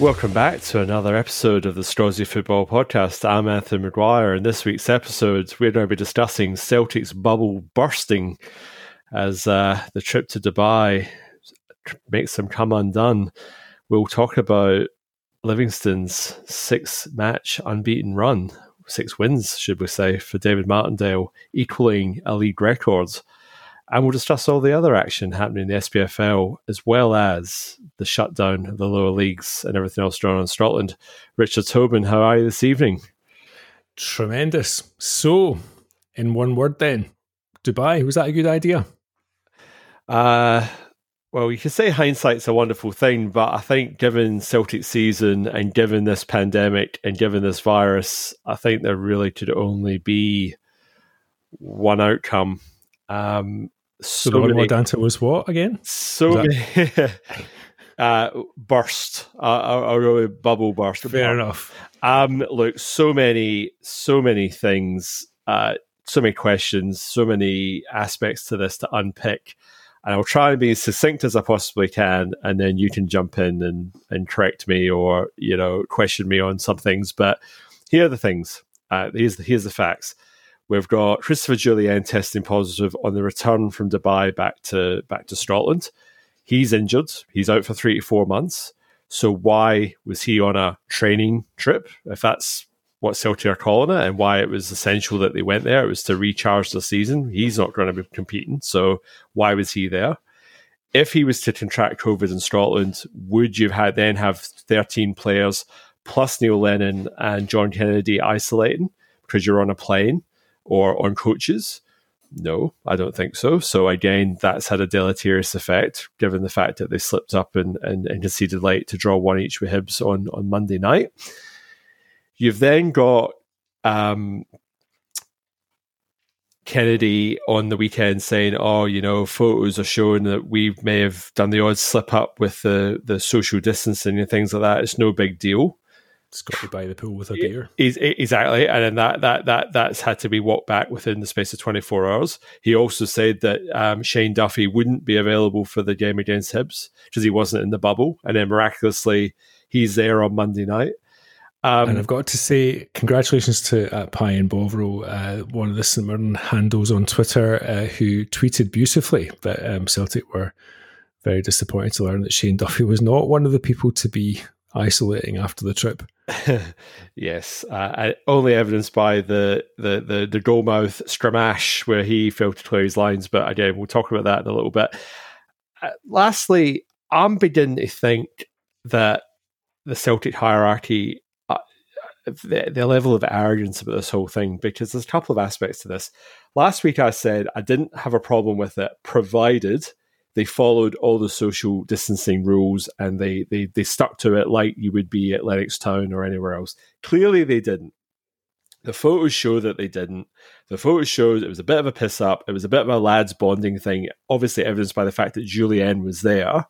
Welcome back to another episode of the Scozzie Football Podcast. I'm Anthony McGuire, and this week's episode we're going to be discussing Celtic's bubble bursting as uh, the trip to Dubai makes them come undone. We'll talk about Livingston's six match unbeaten run, six wins, should we say, for David Martindale, equaling a league record. And we'll discuss all the other action happening in the SPFL, as well as the shutdown of the lower leagues and everything else going on in Scotland. Richard Tobin, how are you this evening? Tremendous. So, in one word, then, Dubai, was that a good idea? Uh, well, you could say hindsight's a wonderful thing, but I think given Celtic season and given this pandemic and given this virus, I think there really could only be one outcome. Um, so, so the more Dante was what again? So many uh, burst, a, a, really bubble burst. Fair enough. Um, look, so many, so many things, uh, so many questions, so many aspects to this to unpick. And I'll try and be as succinct as I possibly can, and then you can jump in and, and correct me or you know question me on some things. But here are the things. Uh, here's the, here's the facts. We've got Christopher Jullien testing positive on the return from Dubai back to back to Scotland. He's injured. He's out for three to four months. So why was he on a training trip? If that's what Celtic are calling it, and why it was essential that they went there, it was to recharge the season. He's not going to be competing, so why was he there? If he was to contract COVID in Scotland, would you have then have thirteen players plus Neil Lennon and John Kennedy isolating because you're on a plane? Or on coaches? No, I don't think so. So again, that's had a deleterious effect, given the fact that they slipped up and, and, and conceded late to draw one each with Hibs on, on Monday night. You've then got um, Kennedy on the weekend saying, "Oh, you know, photos are showing that we may have done the odd slip up with the the social distancing and things like that. It's no big deal." Scotty by the pool with a beer. Exactly, and then that that that that's had to be walked back within the space of 24 hours. He also said that um, Shane Duffy wouldn't be available for the game against Hibs because he wasn't in the bubble, and then miraculously he's there on Monday night. Um, and I've got to say, congratulations to uh, Pie and Bovril, uh, one of the St Mirren handles on Twitter, uh, who tweeted beautifully that um, Celtic were very disappointed to learn that Shane Duffy was not one of the people to be isolating after the trip. yes, uh, only evidenced by the the the, the goalmouth Stramash where he failed to clear his lines. But again, we'll talk about that in a little bit. Uh, lastly, I'm beginning to think that the Celtic hierarchy, uh, the, the level of arrogance about this whole thing, because there's a couple of aspects to this. Last week, I said I didn't have a problem with it, provided they followed all the social distancing rules and they, they, they stuck to it like you would be at Lennoxtown or anywhere else. Clearly, they didn't. The photos show that they didn't. The photos shows it was a bit of a piss up. It was a bit of a lads bonding thing, obviously evidenced by the fact that Jullien was there.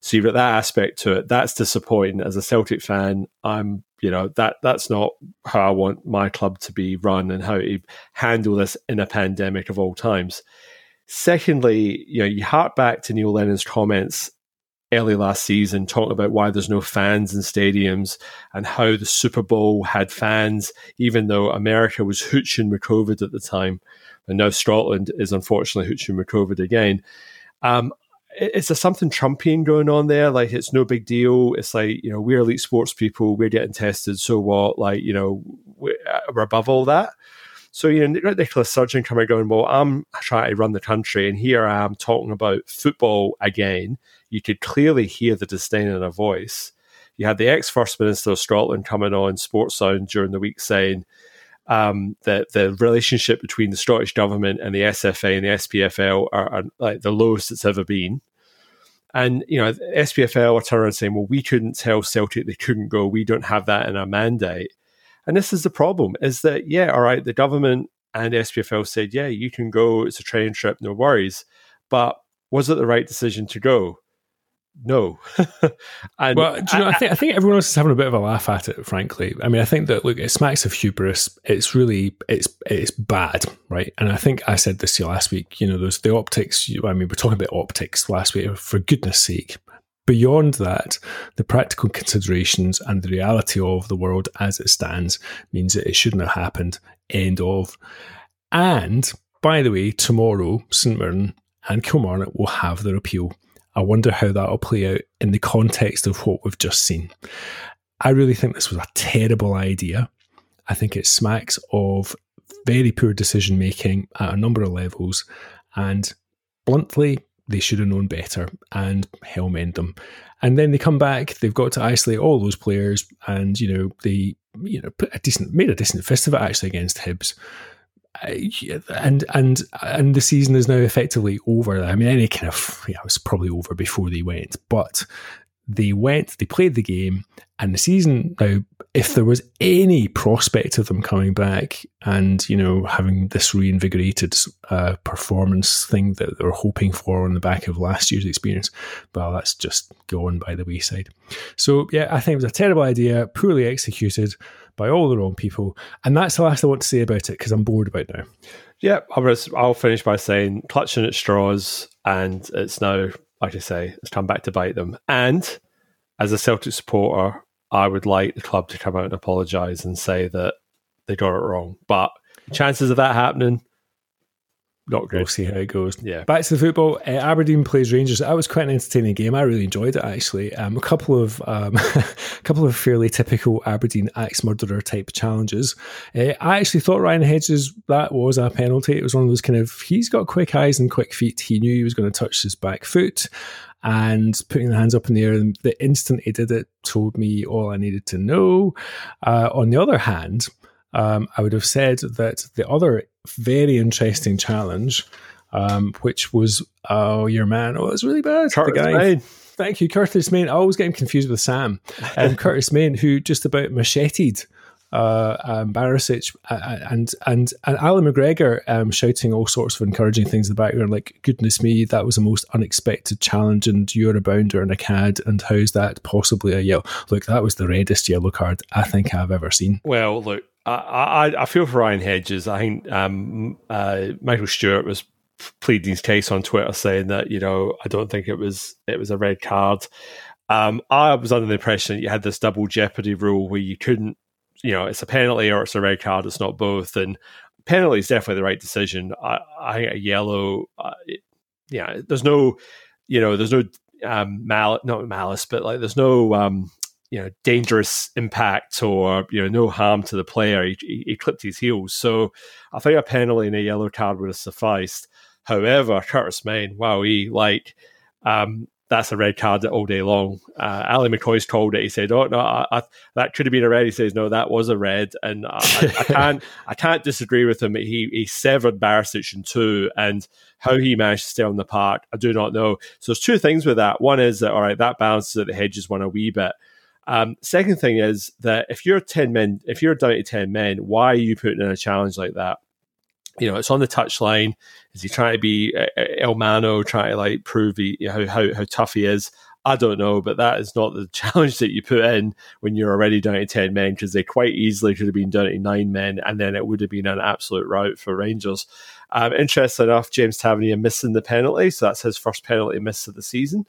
So you've got that aspect to it. That's disappointing. As a Celtic fan, I'm, you know, that that's not how I want my club to be run and how to handle this in a pandemic of all times. Secondly, you know, you hark back to Neil Lennon's comments early last season talking about why there's no fans in stadiums and how the Super Bowl had fans, even though America was hooching with COVID at the time. And now Scotland is unfortunately hooching with COVID again. Um, is there something Trumpian going on there? Like it's no big deal. It's like you know we're elite sports people. We're getting tested. So what? Like you know we're, we're above all that. So you know, Nicola Sturgeon coming going, well, I'm trying to run the country, and here I am talking about football again. You could clearly hear the disdain in her voice. You had the ex First Minister of Scotland coming on Sports Sound during the week saying um, that the relationship between the Scottish government and the SFA and the SPFL are, are like the lowest it's ever been. And you know, SPFL are turning around saying, "Well, we couldn't tell Celtic they couldn't go. We don't have that in our mandate." And this is the problem is that, yeah, all right, the government and SPFL said, yeah, you can go, it's a train trip, no worries. But was it the right decision to go? No. and well, do you know, I, I, think I think everyone else is having a bit of a laugh at it. Frankly, I mean, I think that look, it smacks of hubris. It's really it's it's bad, right? And I think I said this to you last week. You know, there's the optics. I mean, we're talking about optics last week. For goodness' sake, beyond that, the practical considerations and the reality of the world as it stands means that it shouldn't have happened. End of. And by the way, tomorrow, St Mirren and Kilmarnock will have their appeal. I wonder how that'll play out in the context of what we've just seen. I really think this was a terrible idea. I think it smacks of very poor decision making at a number of levels. And bluntly, they should have known better and hell mend them. And then they come back, they've got to isolate all those players, and you know they you know put a decent made a decent fist of it actually against Hibs. And and and the season is now effectively over. I mean, any kind of yeah, it was probably over before they went, but they went, they played the game, and the season now, if there was any prospect of them coming back and, you know, having this reinvigorated uh, performance thing that they were hoping for on the back of last year's experience, well, that's just gone by the wayside. So, yeah, I think it was a terrible idea, poorly executed by all the wrong people. And that's the last I want to say about it because I'm bored about now. Yeah, I'll finish by saying clutching at straws, and it's now like I say, it's come back to bite them. And as a Celtic supporter, I would like the club to come out and apologise and say that they got it wrong. But chances of that happening, not good. We'll see how it goes. Yeah. Back to the football. Uh, Aberdeen plays Rangers. That was quite an entertaining game. I really enjoyed it actually. Um, a couple of um, a couple of fairly typical Aberdeen axe murderer type challenges. Uh, I actually thought Ryan Hedges that was a penalty. It was one of those kind of he's got quick eyes and quick feet. He knew he was going to touch his back foot and putting the hands up in the air. The instant he did it told me all I needed to know. Uh, on the other hand, um, I would have said that the other very interesting challenge, um, which was oh your man, oh it's really bad. Curtis the guy, Main. Thank you, Curtis Main. I always get him confused with Sam. Um, Curtis Main, who just about macheted uh, um, Barisic and and and Allan McGregor um, shouting all sorts of encouraging things in the background, like "Goodness me, that was a most unexpected challenge," and "You're a bounder and a cad," and "How's that possibly a yellow?" Look, that was the reddest yellow card I think I've ever seen. Well, look, I I, I feel for Ryan Hedges. I think um, uh, Michael Stewart was pleading his case on Twitter, saying that you know I don't think it was it was a red card. Um, I was under the impression you had this double jeopardy rule where you couldn't you know, it's a penalty or it's a red card. It's not both. And penalty is definitely the right decision. I, I think a yellow, uh, it, yeah, there's no, you know, there's no um, mal, not malice, but like there's no, um, you know, dangerous impact or you know, no harm to the player. He, he, he clipped his heels, so I think a penalty and a yellow card would have sufficed. However, Curtis Main, wow, he like um, that's a red card all day long. Uh, Ally McCoist called it. He said, "Oh no, I, I, that could have been a red." He says, "No, that was a red," and I, I can't, I can't disagree with him. He he severed Barisic in two, and how he managed to stay on the park, I do not know. So there's two things with that. One is that all right, that balances out the hedges one a wee bit. Um, second thing is that if you're ten men, if you're down to ten men, why are you putting in a challenge like that? You know, it's on the touchline. Is he trying to be uh, uh, El Mano, trying to like prove he, you know, how, how, how tough he is? I don't know, but that is not the challenge that you put in when you're already down to 10 men because they quite easily could have been down to nine men and then it would have been an absolute rout for Rangers. Um, interesting enough, James Tavernier missing the penalty, so that's his first penalty miss of the season.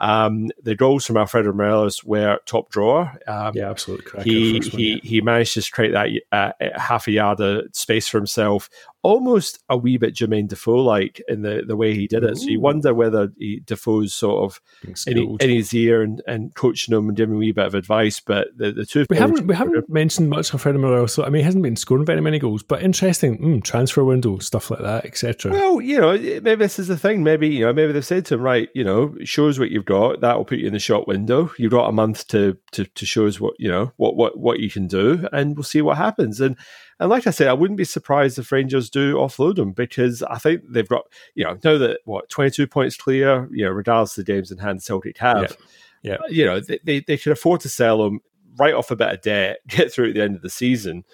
Um, the goals from Alfredo Morelos were top drawer. Um, yeah, absolutely. He, he, he managed to create that uh, half a yard of space for himself almost a wee bit Jermaine Defoe like in the, the way he did it. Ooh. So you wonder whether he, Defoe's sort of in, in, his ear and, and coaching him and giving him a wee bit of advice. But the, the two we haven't we haven't mentioned much of Freddie Morelos. So I mean, he hasn't been scoring very many goals, but interesting mm, transfer window stuff like that, etc. Well, you know, maybe this is the thing. Maybe you know, maybe they've said to him, right, you know, show us what you've got. That will put you in the shot window. You've got a month to to to show us what you know what what what you can do, and we'll see what happens. And and like I said, I wouldn't be surprised if Rangers do offload him because I think they've got, you know, know that what, 22 points clear, you know, regardless of the games in hand Celtic have. Yeah. yeah. You know, they, they, they can afford to sell him write off a bit of debt, get through at the end of the season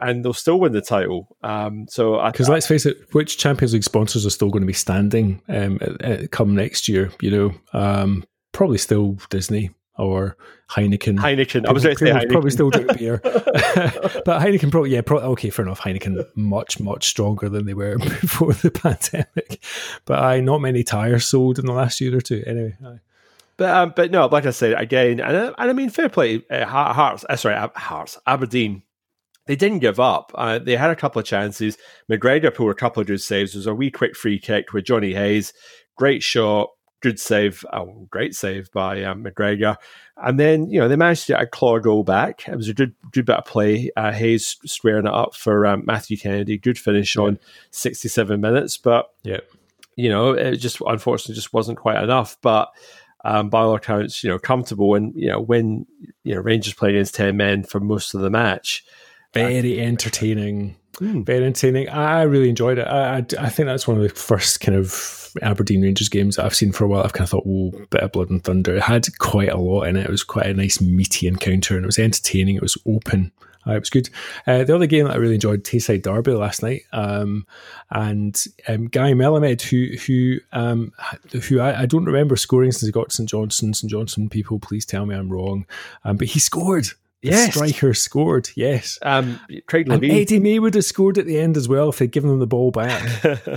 and they'll still win the title. Um, so because let's face it, which Champions League sponsors are still going to be standing um, come next year? You know, um, probably still Disney or Heineken. Heineken. I was going to say Heineken. Probably still drink beer, but Heineken probably yeah. Pro- okay, fair enough. Heineken much much stronger than they were before the pandemic, but I not many tires sold in the last year or two. Anyway. Aye. But um, but no, like I said again, and, and I mean, fair play, uh, Hearts. Uh, sorry, Hearts, Aberdeen. They didn't give up. Uh, they had a couple of chances. McGregor pulled a couple of good saves. There was a wee quick free kick with Johnny Hayes. Great shot, good save, oh, great save by um, McGregor. And then, you know, they managed to get a claw goal back. It was a good, good bit of play. Uh, Hayes squaring it up for um, Matthew Kennedy. Good finish on 67 minutes. But, yeah, you know, it just unfortunately just wasn't quite enough. But um, by all accounts, you know, comfortable. And, you know, when, you know, Rangers played against 10 men for most of the match. Very entertaining. Mm. Very entertaining. I really enjoyed it. I, I, I, think that's one of the first kind of Aberdeen Rangers games that I've seen for a while. I've kind of thought, oh, bit of blood and thunder. It had quite a lot in it. It was quite a nice meaty encounter, and it was entertaining. It was open. Uh, it was good. Uh, the other game that I really enjoyed, Tayside Derby last night, um, and um, Guy Melamed, who who um, who I, I, don't remember scoring since he got St Johnstone. St Johnstone people, please tell me I'm wrong, um, but he scored. Yes. striker scored, yes. Um, Craig Levein. And Eddie May would have scored at the end as well if they'd given him the ball back.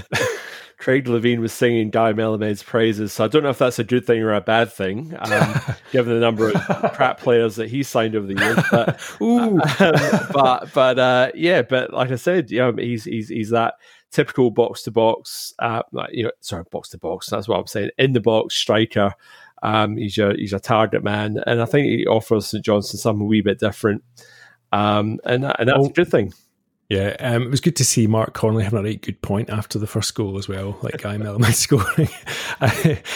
Craig Levein was singing Guy Melamed's praises, so I don't know if that's a good thing or a bad thing, um, given the number of crap players that he signed over the years. But, Ooh. Um, but, but uh, yeah, but like I said, yeah, he's he's he's that typical box to box, uh, you know, sorry, box to box. That's what I'm saying. In the box striker um, he's a he's a target man, and I think he offers St. Johnstone something a wee bit different, um, and and that's oh, a good thing. Yeah, um, it was good to see Mark Connolly having a right good point after the first goal as well. Like Guy Melamed scoring,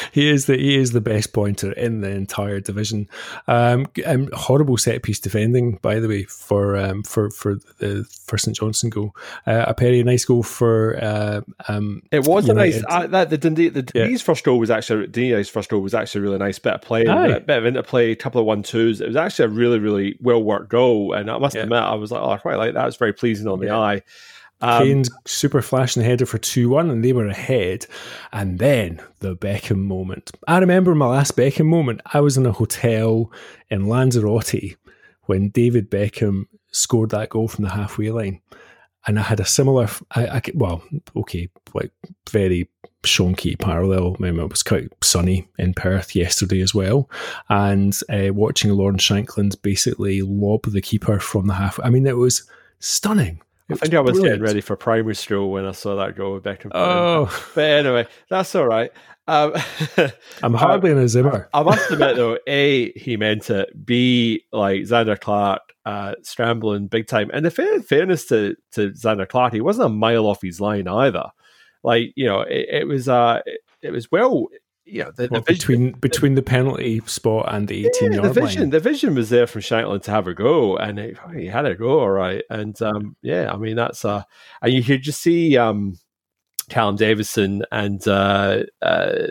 he is the he is the best pointer in the entire division. Um, um, horrible set piece defending, by the way, for um, for for the for St Johnstone goal. Uh, a very nice goal for. Uh, um, it was United. a nice uh, that the Dundee the Dundee's yeah. first goal was actually Dundee's first goal was actually a really nice bit of play, a bit of interplay, a couple of one twos. It was actually a really really well worked goal, and I must yeah. admit I was like, oh, I quite like that. It's very pleasing on the yeah. eye. Um, Kane's super flashing header for 2 1, and they were ahead. And then the Beckham moment. I remember my last Beckham moment. I was in a hotel in Lanzarote when David Beckham scored that goal from the halfway line. And I had a similar, I, I well, okay, like very shonky parallel. I mean, it was quite sunny in Perth yesterday as well. And uh, watching Lawrence Shankland basically lob the keeper from the half. I mean, it was stunning I think I was brilliant. getting ready for primary school when I saw that goal with Beckham. Oh, but anyway, that's all right. Um, I'm hardly in a zimmer. I, must admit, though, a he meant it. B like Zander Clark uh, scrambling big time. And the fair, fairness to to Zander Clark, he wasn't a mile off his line either. Like you know, it, it was uh, it, it was well you know, the, well, the vision, between between the penalty spot and the eighteen yeah, yard the vision, line. The vision was there from Shankland to have a go, and he, he had a go, all right. And um, yeah, I mean that's uh, and you could just see um, Callum Davidson and uh, uh, uh,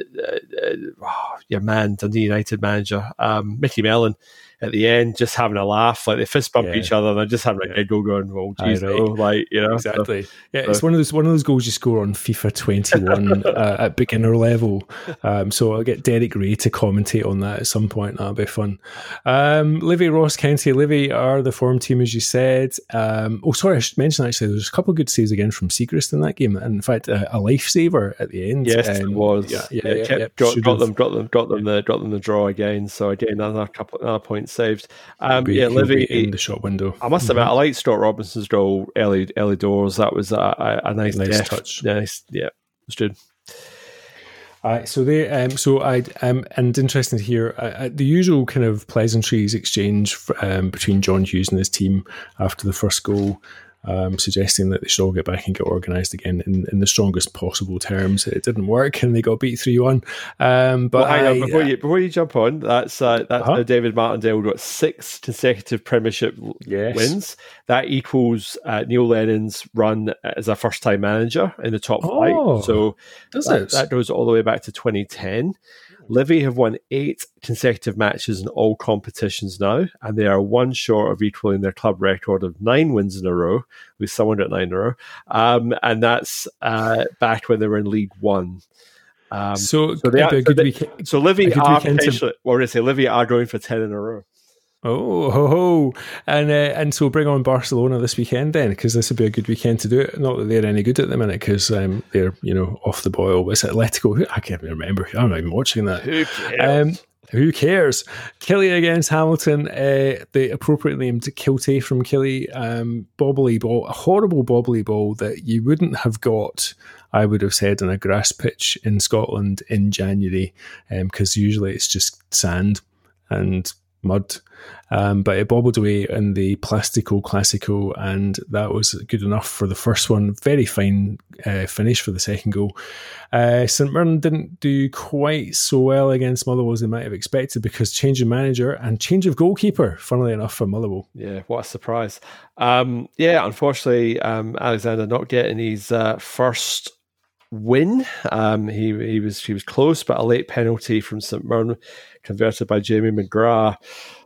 oh, your man Dundee United manager um, Micky Mellon at the end, just having a laugh, like they fist bump yeah. each other, and they're just having a yeah. giggle, going, "Well, geez, like you know." Exactly. So, yeah, so. it's one of those one of those goals you score on FIFA 21 uh, at beginner level. Um, so I'll get Derek Ray to commentate on that at some point. That'll be fun. Um, Livy Ross County, Livy are the form team, as you said. Um, oh, sorry, I should mention actually, there's a couple of good saves again from Siegrist in that game, and in fact, a, a lifesaver at the end. Yes, it um, was. Yeah, yeah, yeah, yeah, got, got them, got them, got them the got them the draw again. So again, another couple, another point saved. Um, be, yeah, Livy in the shop window. I must mm-hmm. admit, I liked Stuart Robinson's goal early early doors. That was a, a, nice, nice touch. Nice, yeah, it's good. Uh, so they, um, so I, um, and interesting to hear uh, uh, the usual kind of pleasantries exchange um, between John Hughes and his team after the first goal um, suggesting that they should all get back and get organised again in, in the strongest possible terms. It didn't work, and they got beat three one. Um, but well, hang I, on before you before you jump on. That's uh, that's uh-huh. David Martindale got six consecutive Premiership yes. wins. That equals uh, Neil Lennon's run as a first time manager in the top oh, flight. So that, that goes all the way back to 2010. Livy have won eight consecutive matches in all competitions now, and they are one short of equaling their club record of nine wins in a row. With someone at nine in a row, um, and that's uh, back when they were in League One. Um, so, so, they are, so, they, so Livy are potentially, to... say Livy are going for ten in a row. Oh, ho, ho. and uh, and so bring on Barcelona this weekend then, because this would be a good weekend to do it. Not that they're any good at the minute, because um, they're you know off the boil. It's Atletico. I can't even remember. I'm not even watching that. Who Um, Who cares? Killie against Hamilton. Uh, the appropriately named Kiltie from Killie. Um, bobbly ball, a horrible bobbly ball that you wouldn't have got. I would have said on a grass pitch in Scotland in January, because um, usually it's just sand and mud. Um, but it bobbled away in the Plastico Classico, and that was good enough for the first one. Very fine uh, finish for the second goal. Uh, St Mirren didn't do quite so well against Motherwell as they might have expected because change of manager and change of goalkeeper, funnily enough, for Motherwell. Yeah, what a surprise. Um, yeah, unfortunately, um, Alexander not getting his uh, first win. Um, he he was he was close, but a late penalty from St Mirren converted by Jamie McGrath.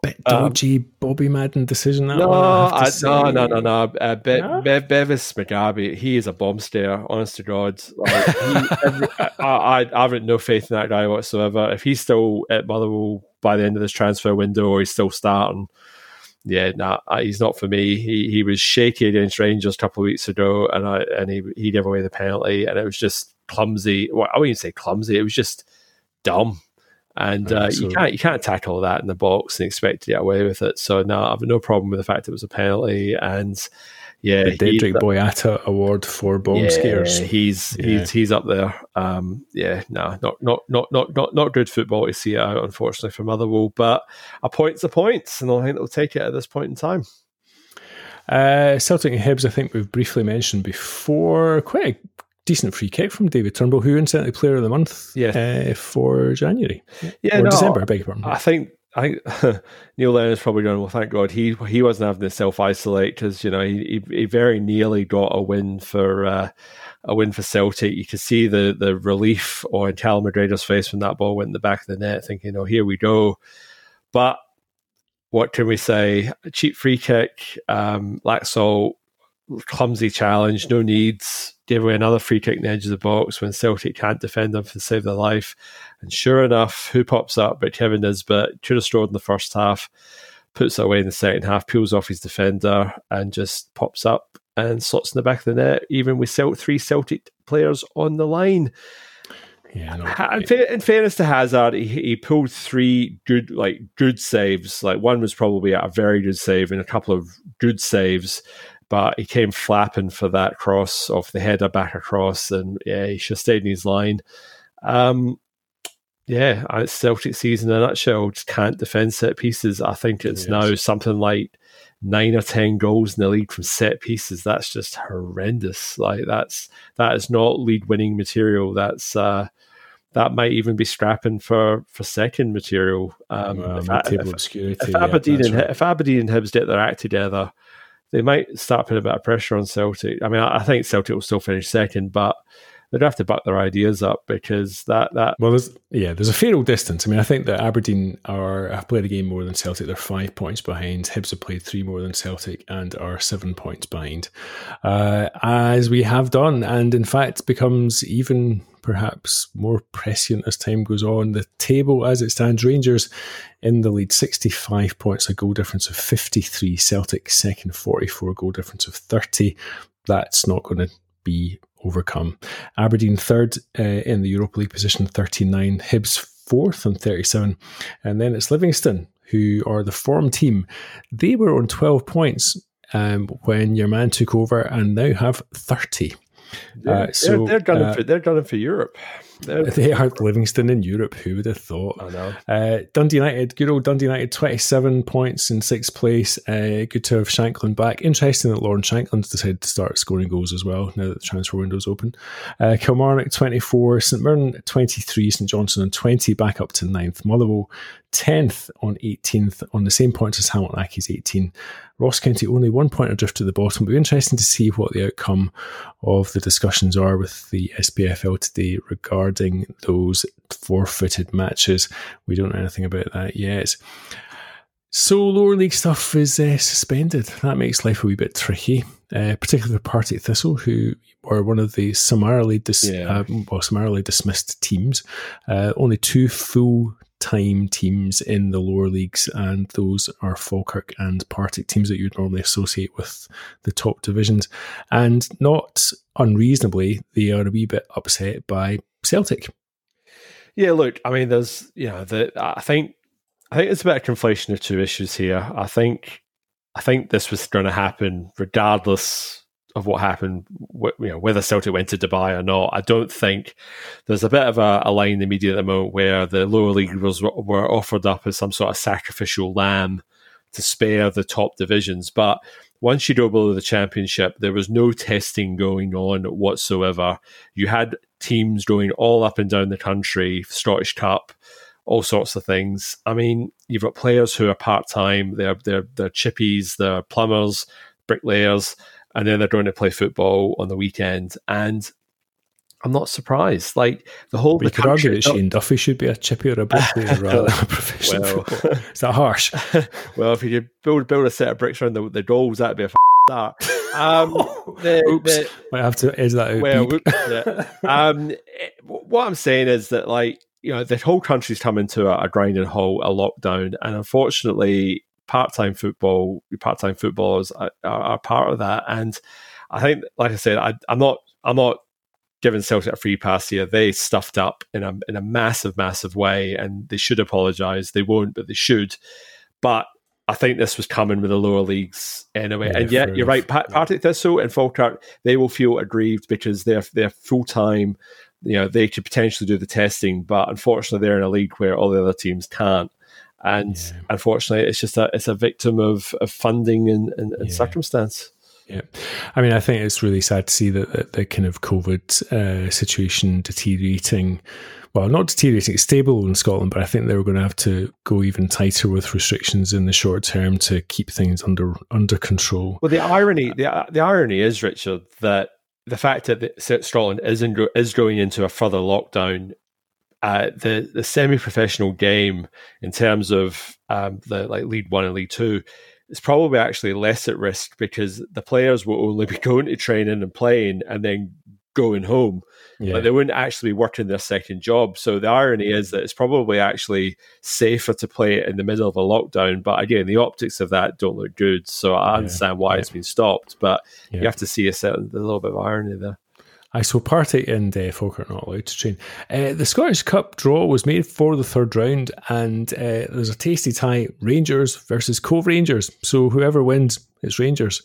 Bit um, dodgy um, Bobby Madden decision. That no, one, I, no, no, no, no, uh, Be- no? Be- Bevis Mugabi, he is a bomb stare. Honest to God, like, he, every, I, I, I have no faith in that guy whatsoever. If he's still at Motherwell by the end of this transfer window, or he's still starting yeah, nah, he's not for me. He he was shaky against Rangers a couple of weeks ago, and I and he he gave away the penalty, and it was just clumsy. Well, I wouldn't say clumsy. It was just dumb, and uh, you can't you can't tackle that in the box and expect to get away with it. So no, I've no problem with the fact it was a penalty, and yeah, the Dedryck Boyata Award for bomb yeah, scares. He's yeah. he's he's up there. Um, yeah, no, not not not not not not good football to see it out, unfortunately for Motherwell. But a point's a point, and I think they'll take it at this point in time. Uh, Celtic and Hibs, I think we've briefly mentioned before. Quite a decent free kick from David Turnbull, who incidentally player of the month yeah. Uh, for January. Yeah, or no, December, I beg your pardon. I think I think Neil Lennon's probably going, well, thank God he he wasn't having to self isolate because you know he, he, very nearly got a win for uh, a win for Celtic. You could see the the relief on Callum McGregor's face when that ball went in the back of the net, thinking, "Oh, here we go." But what can we say? A cheap free kick, um, Laxalt, clumsy challenge, no needs gave away another free kick in the edge of the box when Celtic can't defend them to save their life. And sure enough, who pops up but Kevin Nisbet, could have scored in the first half, puts it away in the second half, peels off his defender, and just pops up and slots in the back of the net, even with three Celtic players on the line. Yeah, in, in, fairness to Hazard, he, he, pulled three good, like good saves. Like one was probably a very good save, and a couple of good saves but he came flapping for that cross off the header back across, and yeah, he should have stayed in his line. Um, yeah, it's Celtic season in a nutshell. Just can't defend set pieces. I think it's yes. now something like nine or ten goals in the league from set pieces. That's just horrendous. Like that's that is not league winning material. That's uh, that might even be scrapping for for second material. Um, well, if, if, if, Aberdeen yeah, and right. if Aberdeen and Hibs get their act together, they might start putting a bit of pressure on Celtic. I mean, I, I think Celtic will still finish second, but they'd have to buck their ideas up because that that well, there's, yeah, there's a old distance. I mean, I think that Aberdeen are have played a game more than Celtic. They're five points behind. Hibs have played three more than Celtic and are seven points behind, uh, as we have done, and in fact becomes even perhaps more prescient as time goes on. The table as it stands, Rangers in the lead, 65 points, a goal difference of 53. Celtic second, 44, goal difference of 30. That's not going to be overcome. Aberdeen third uh, in the Europa League position, 39. Hibs fourth on 37. And then it's Livingston, who are the form team. They were on 12 points um, when your man took over and now have 30. They're, uh, so they're, they're gunning uh, for they're gunning for Europe. They Livingston in Europe. Who would have thought? I know. Uh, Dundee United, good old Dundee United, twenty-seven points in sixth place. Uh, good to have Shankland back. Interesting that Lawrence Shankland's decided to start scoring goals as well now that the transfer window's open. Uh, Kilmarnock twenty-four, St Mirren twenty-three, St Johnstone on twenty, back up to ninth. Motherwell 10th on 18th on the same points as Hamilton Accies 18. Ross County only one point adrift to the bottom. It'll be interesting to see what the outcome of the discussions are with the SPFL today regarding those forfeited matches. We don't know anything about that yet. So lower league stuff is uh, suspended. That makes life a wee bit tricky, uh, particularly for Partick Thistle, who were one of the summarily dis- yeah. uh, well summarily dismissed teams. Uh, only two full time teams in the lower leagues, and those are Falkirk and Partick teams that you'd normally associate with the top divisions. And not unreasonably, they are a wee bit upset by Celtic. Yeah, look, I mean, there's you know, the I think I think it's a bit of conflation of two issues here. I think I think this was going to happen regardless of what happened, you know, whether Celtic went to Dubai or not. I don't think there's a bit of a, a line in the media at the moment where the lower leaguers were, were offered up as some sort of sacrificial lamb to spare the top divisions. But once you go below the championship, there was no testing going on whatsoever. You had teams going all up and down the country, Scottish Cup, all sorts of things. I mean, you've got players who are part time, they're they're they're chippies, they're plumbers, bricklayers, and then they're going to play football on the weekend. And I'm not surprised. Like the whole. We could argue that Shane Duffy should be a chippy or a bricklayer rather than a professional. Well, Is that harsh? well, if you could build build a set of bricks around the, the goals, that'd be a start. Um, the, Oops, the, might have to edit that out. Well, whoops, yeah. um, what I'm saying is that like you know the whole country's come into a, a grinding halt, a lockdown, and unfortunately, part-time football, part-time footballers are, are, are, part of that. And I think, like I said, I, I'm not, I'm not giving Celtic a free pass here. They stuffed up in a in a massive, massive way, and they should apologise. They won't, but they should. But I think this was coming with the lower leagues anyway. Yeah, and yet, you're right. Pa- Partick Thistle and Falkirk, they will feel aggrieved because they're they're full time. You know, they could potentially do the testing, but unfortunately, they're in a league where all the other teams can't and yeah. unfortunately, it's just a it's a victim of, of funding and, and, and yeah. circumstance. Yeah, I mean, I think it's really sad to see that, the kind of COVID uh, situation deteriorating. Well, not deteriorating, it's stable in Scotland, but I think they were going to have to go even tighter with restrictions in the short term to keep things under under control. Well, the irony the the irony is, Richard, that the fact that Scotland is in, is going into a further lockdown uh, the the semi professional game in terms of um, the like lead one and lead two is probably actually less at risk because the players will only be going to training and playing and then going home. Yeah. But they wouldn't actually be working their second job. So the irony is that it's probably actually safer to play it in the middle of a lockdown. But again, the optics of that don't look good. So I understand why yeah. it's been stopped. But yeah. you have to see a, certain, a little bit of irony there. I so Partick and uh, Falkirk not allowed to train. Uh, the Scottish Cup draw was made for the third round, and uh, there's a tasty tie: Rangers versus Cove Rangers. So whoever wins, it's Rangers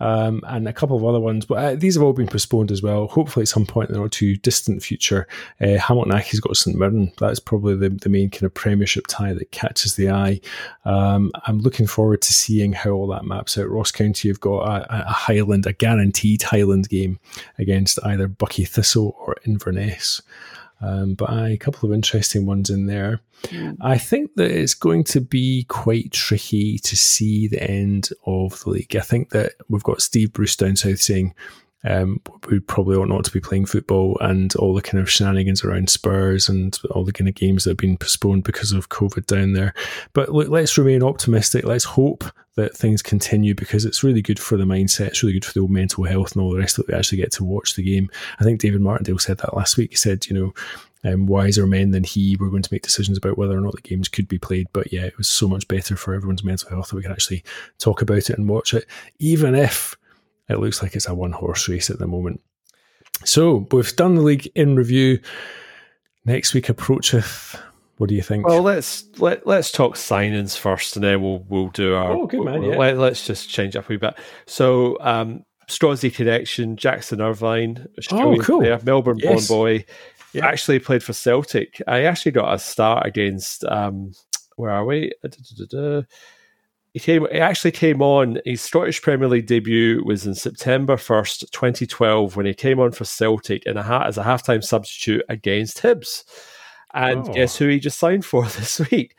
um, and a couple of other ones. But uh, these have all been postponed as well. Hopefully, at some point in the not too distant future, uh, Hamilton Accies got St Mirren. That's probably the, the main kind of Premiership tie that catches the eye. Um, I'm looking forward to seeing how all that maps out. Ross County have got a, a Highland, a guaranteed Highland game against either Buckie Thistle or Inverness. Um, but a couple of interesting ones in there. Mm. I think that it's going to be quite tricky to see the end of the league. I think that we've got Steve Bruce down south saying um, we probably ought not to be playing football and all the kind of shenanigans around Spurs and all the kind of games that have been postponed because of COVID down there. But look, let's remain optimistic. Let's hope that things continue because it's really good for the mindset. It's really good for the mental health and all the rest of it. We actually get to watch the game. I think David Martindale said that last week. He said, you know, um, wiser men than he were going to make decisions about whether or not the games could be played. But yeah, it was so much better for everyone's mental health that we can actually talk about it and watch it, even if it looks like it's a one horse race at the moment. So we've done the league in review. Next week approacheth. What do you think? Well, let's let let's talk signings first, and then we'll we'll do our. Oh, good man! Yeah. Let, us just change up a wee bit. So, um, Scozzie connection, Jackson Irvine, Australian oh, cool. player, Melbourne yes. born boy, yeah. actually played for Celtic. I actually got a start against. Um, where are we? Da-da-da-da he came. He actually came on. His Scottish Premier League debut was in September first, twenty twelve, when he came on for Celtic in a ha- as a halftime substitute against Hibs. And oh. guess who he just signed for this week?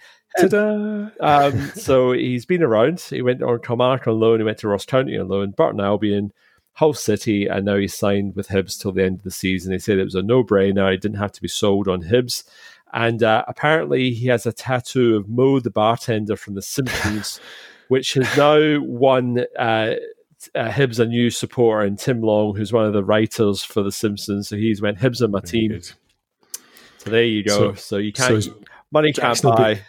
Um, so he's been around. He went on Kilmarnock on loan. He went to Ross County on loan, Burton Albion, Hull City, and now he's signed with Hibs till the end of the season. He said it was a no-brainer. He didn't have to be sold on Hibs. And uh, apparently, he has a tattoo of Mo the bartender from The Simpsons, which has now won uh, uh, Hibs a new supporter in Tim Long, who's one of the writers for The Simpsons. So he's went Hibs on my team. So there you go. So, so you can't so money can't buy.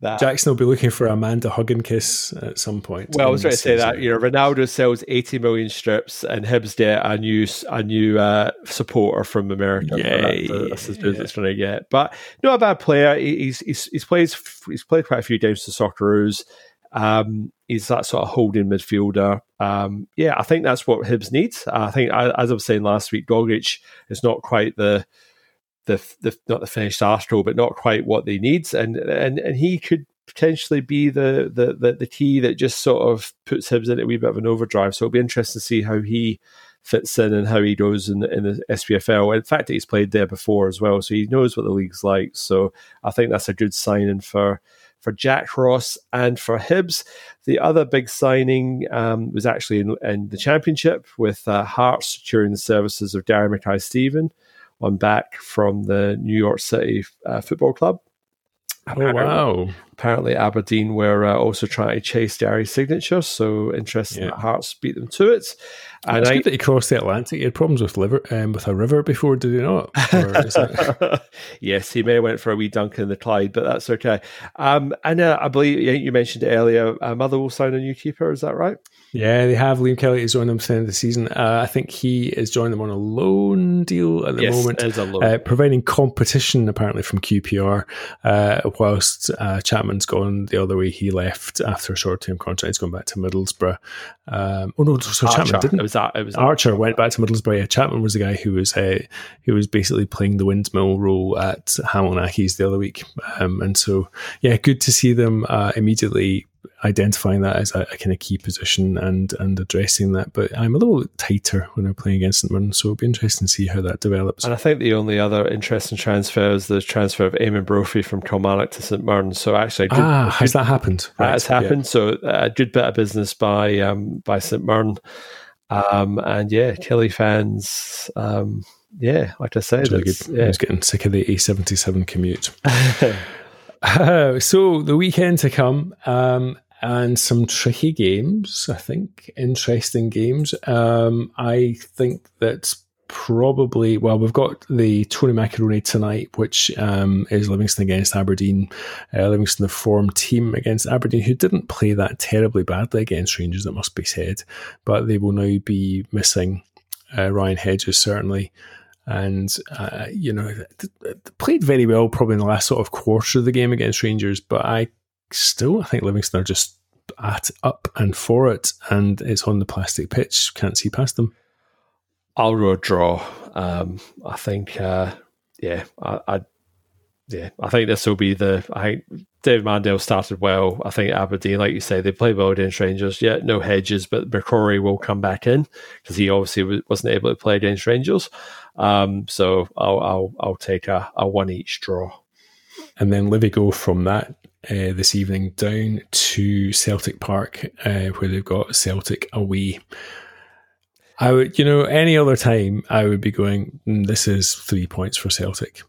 That. Jackson will be looking for Amanda hug and kiss at some point. Well, I was going to say that you know Ronaldo sells 80 million strips, and Hibs get a new a new uh, supporter from America. Yeah, that's as good as it's going to get. But not a bad player. He's he's he's played he's played quite a few games for Socceroos. Um, he's that sort of holding midfielder. Um, yeah, I think that's what Hibs needs. I think, as I was saying last week, Gogic is not quite the the, the not the finished article, but not quite what they need, and and and he could potentially be the the the, the key that just sort of puts Hibs in a wee bit of an overdrive. So it'll be interesting to see how he fits in and how he goes in, in the SPFL. In fact, he's played there before as well, so he knows what the league's like. So I think that's a good signing for for Jack Ross and for Hibs. The other big signing um, was actually in, in, the Championship with uh, Hearts securing the services of Darren Mackay-Steven on back from the New York City uh, Football Club. Oh, wow. Apparently, Aberdeen were uh, also trying to chase Gary's signature, so interesting yeah. that Hearts beat them to it. And it's I, good that he crossed the Atlantic. He had problems with liver, um, with a river before, did he not? yes, he may have went for a wee dunk in the Clyde, but that's okay. Um, and uh, I believe you mentioned earlier, uh, Motherwell sign a new keeper. Is that right? Yeah, they have Liam Kelly is join them for the end of the season. Uh, I think he is joining them on a loan deal at the yes, moment, as a loan. Uh, providing competition apparently from QPR. Uh, whilst uh, Chapman's gone the other way, he left after a short-term contract. He's gone back to Middlesbrough. Um, oh no, so Archer. Chapman didn't. It was that. It was Archer went back to Middlesbrough. Yeah, Chapman was the guy who was uh, who was basically playing the windmill role at Hamilton Accies the other week. Um, and so, yeah, good to see them uh, immediately identifying that as a, a, kind of key position and and addressing that. But I'm a little tighter when I'm playing against St Mirren, so it'll be interesting to see how that develops. And I think the only other interesting transfer is the transfer of Eamonn Brophy from Kilmarnock to St Mirren. So actually, did, ah, has that happened? Right. Happened. Yeah. So a good bit of business by um, by St Mirren. Um, and yeah, Killie fans. Um, yeah, like I said, really yeah. I was getting sick of the A77 commute. Uh, so the weekend to come, um, and some tricky games. I think interesting games. Um, I think that's probably well. We've got the Tony Macaroni tonight, which um, is Livingston against Aberdeen. Uh, Livingston, the form team against Aberdeen, who didn't play that terribly badly against Rangers. that must be said, but they will now be missing uh, Ryan Hedges certainly and uh, you know played very well probably in the last sort of quarter of the game against Rangers. But I still I think Livingston are just at up and for it, and it's on the plastic pitch. Can't see past them. I'll draw. Um, I think, uh, yeah, I, yeah, I think this will be the. I think David Martindale started well. I think Aberdeen, like you say, they play well against Rangers. Yeah, no hedges, but McCrorie will come back in because he obviously wasn't able to play against Rangers. Um, so I'll, I'll I'll take a, a one each draw. And then Livy go from that uh, this evening down to Celtic Park, uh, where they've got Celtic away. I would, you know, any other time I would be going. Mm, this is three points for Celtic.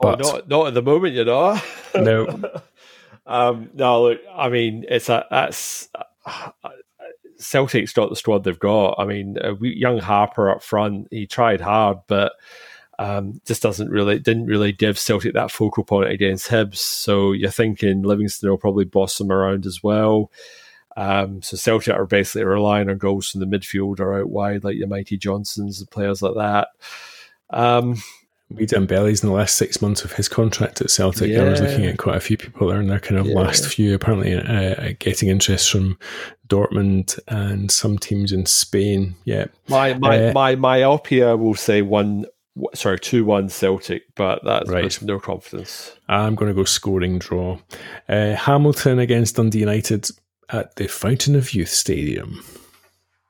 Oh, but oh, not not at the moment, you know. No. um, no, look. I mean, it's a that's. Uh, Celtic's got the squad they've got. I mean, uh, young Harper up front, he tried hard, but um, just doesn't really didn't really give Celtic that focal point against Hibs. So you're thinking Livingston will probably boss them around as well. Um, so Celtic are basically relying on goals from the midfield or out wide, like your Mikey Johnstons and players like that. Um, we done bellies in the last six months of his contract at Celtic. Yeah. I was looking at quite a few people there in their kind of yeah. last few, apparently uh, getting interest from Dortmund and some teams in Spain. Yeah, my my uh, my myopia will say one. Sorry, two one Celtic, but that's right. no confidence. I'm going to go scoring draw. Uh, Hamilton against Dundee United at the Fountain of Youth Stadium.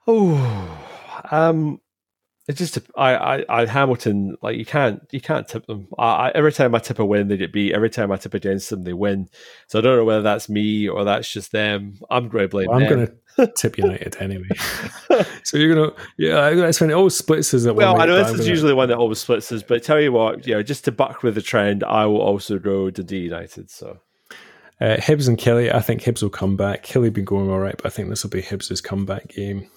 Oh, um, it's just I, I, I Hamilton like you can't you can't tip them. I, I, every time I tip a win, they get beat. Every time I tip against them, they win. So I don't know whether that's me or that's just them. I'm going to blame. Well, I'm going to tip United anyway. so you're going to yeah. That's when it always splits us. Well, I know this is gonna... usually one that always splits us. But tell you what, you know, just to buck with the trend, I will also go to D United. So. Uh, Hibs and Killie, I think Hibs will come back. Killie been going all right, but I think this will be Hibs's comeback game.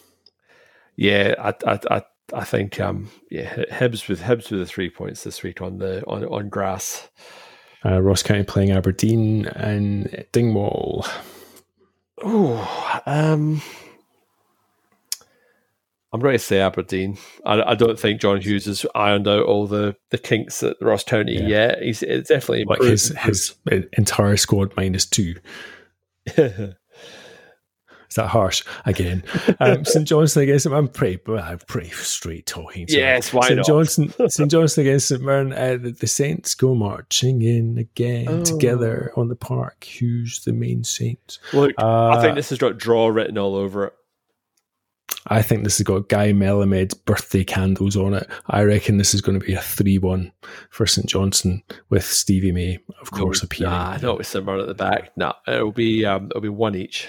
Yeah, I, I, I I think um, yeah, Hibs with Hibs with the three points this week on the on on grass. Uh, Ross County playing Aberdeen and Dingwall. Oh, um, I'm ready to say Aberdeen. I, I, don't think John Hughes has ironed out all the, the kinks at Ross County yeah. yet. He's it's definitely like his his entire squad minus two. Is that harsh? Again, um, St Johnstone against. I'm pretty, I'm pretty straight talking. So yes, why St. not? Johnson, St Johnstone against St Mirren. Uh, the, the, Saints go marching in again oh. together on the park. Who's the main saint? Look, uh, I think this has got draw written all over it. I think this has got Guy Melamed's birthday candles on it. I reckon this is going to be a 3 1 for St Johnstone with Stevie May, of course, appearing. Nah, not with St Mirren at the back. No, nah, it'll be um, it'll be one each.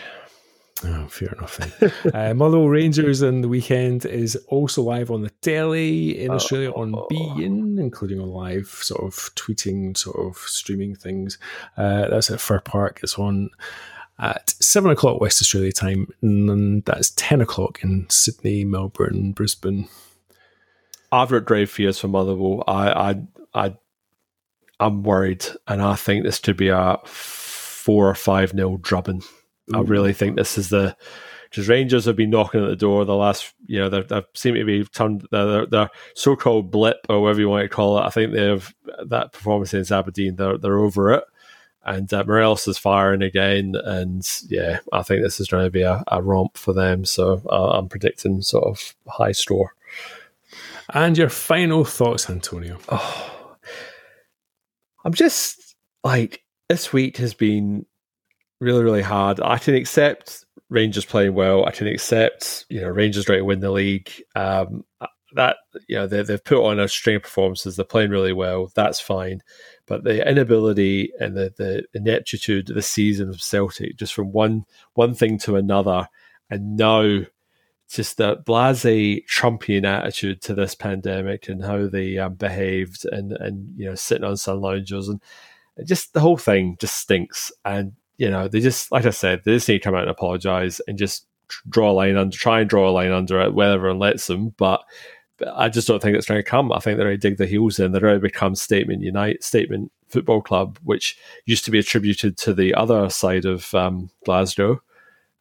Oh, fair enough. uh, Motherwell Rangers on the weekend is also live on the telly in oh, Australia on oh. beIN, including a live sort of tweeting, sort of streaming things. Uh, that's at Fir Park. It's on at seven o'clock West Australia time, and that's ten o'clock in Sydney, Melbourne, Brisbane. I've got grave fears for Motherwell. I, I, I, I'm worried, and I think this could be a four or five nil drubbing. I really think this is the because Rangers have been knocking at the door the last, you know, they seem to be turned their, their so-called blip or whatever you want to call it. I think they have that performance against Aberdeen. They're they're over it and uh, Morelos is firing again, and yeah, I think this is going to be a, a romp for them. So uh, I'm predicting sort of high score. And your final thoughts, Antonio? Oh, I'm just like this week has been really, really hard. I can accept Rangers playing well. I can accept you know Rangers trying to win the league. Um, that you know they, they've put on a string of performances. They're playing really well. That's fine. But the inability and the, the ineptitude of the season of Celtic, just from one one thing to another, and now just the blase Trumpian attitude to this pandemic and how they um, behaved and and you know sitting on sun loungers and just the whole thing just stinks and you know they just like I said they just need to come out and apologize and just draw a line under try and draw a line under it wherever and lets them but I just don't think it's going to come. I think they're going to dig their heels in. They're going to become Statement Unite, Statement Football Club, which used to be attributed to the other side of um, Glasgow.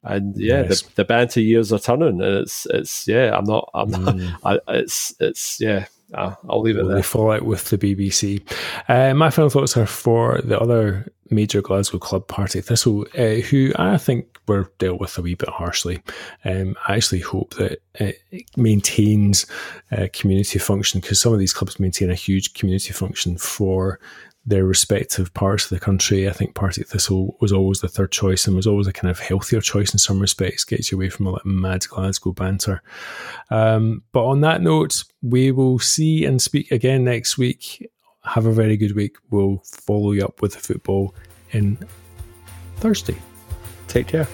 And yeah, the, the banter years are turning, and it's it's yeah. I'm not. I'm not. Mm. I, it's it's yeah. Uh, I'll leave it there. They fall out with the BBC. Uh, my final thoughts are for the other major Glasgow club, Partick Thistle, uh, who I think were dealt with a wee bit harshly. Um, I actually hope that it maintains a community function because some of these clubs maintain a huge community function for their respective parts of the country. I think Partick Thistle was always the third choice and was always a kind of healthier choice in some respects, gets you away from all that mad Glasgow banter. Um, but on that note, we will see and speak again next week. Have a very good week. We'll follow you up with the football in Thursday. Take care.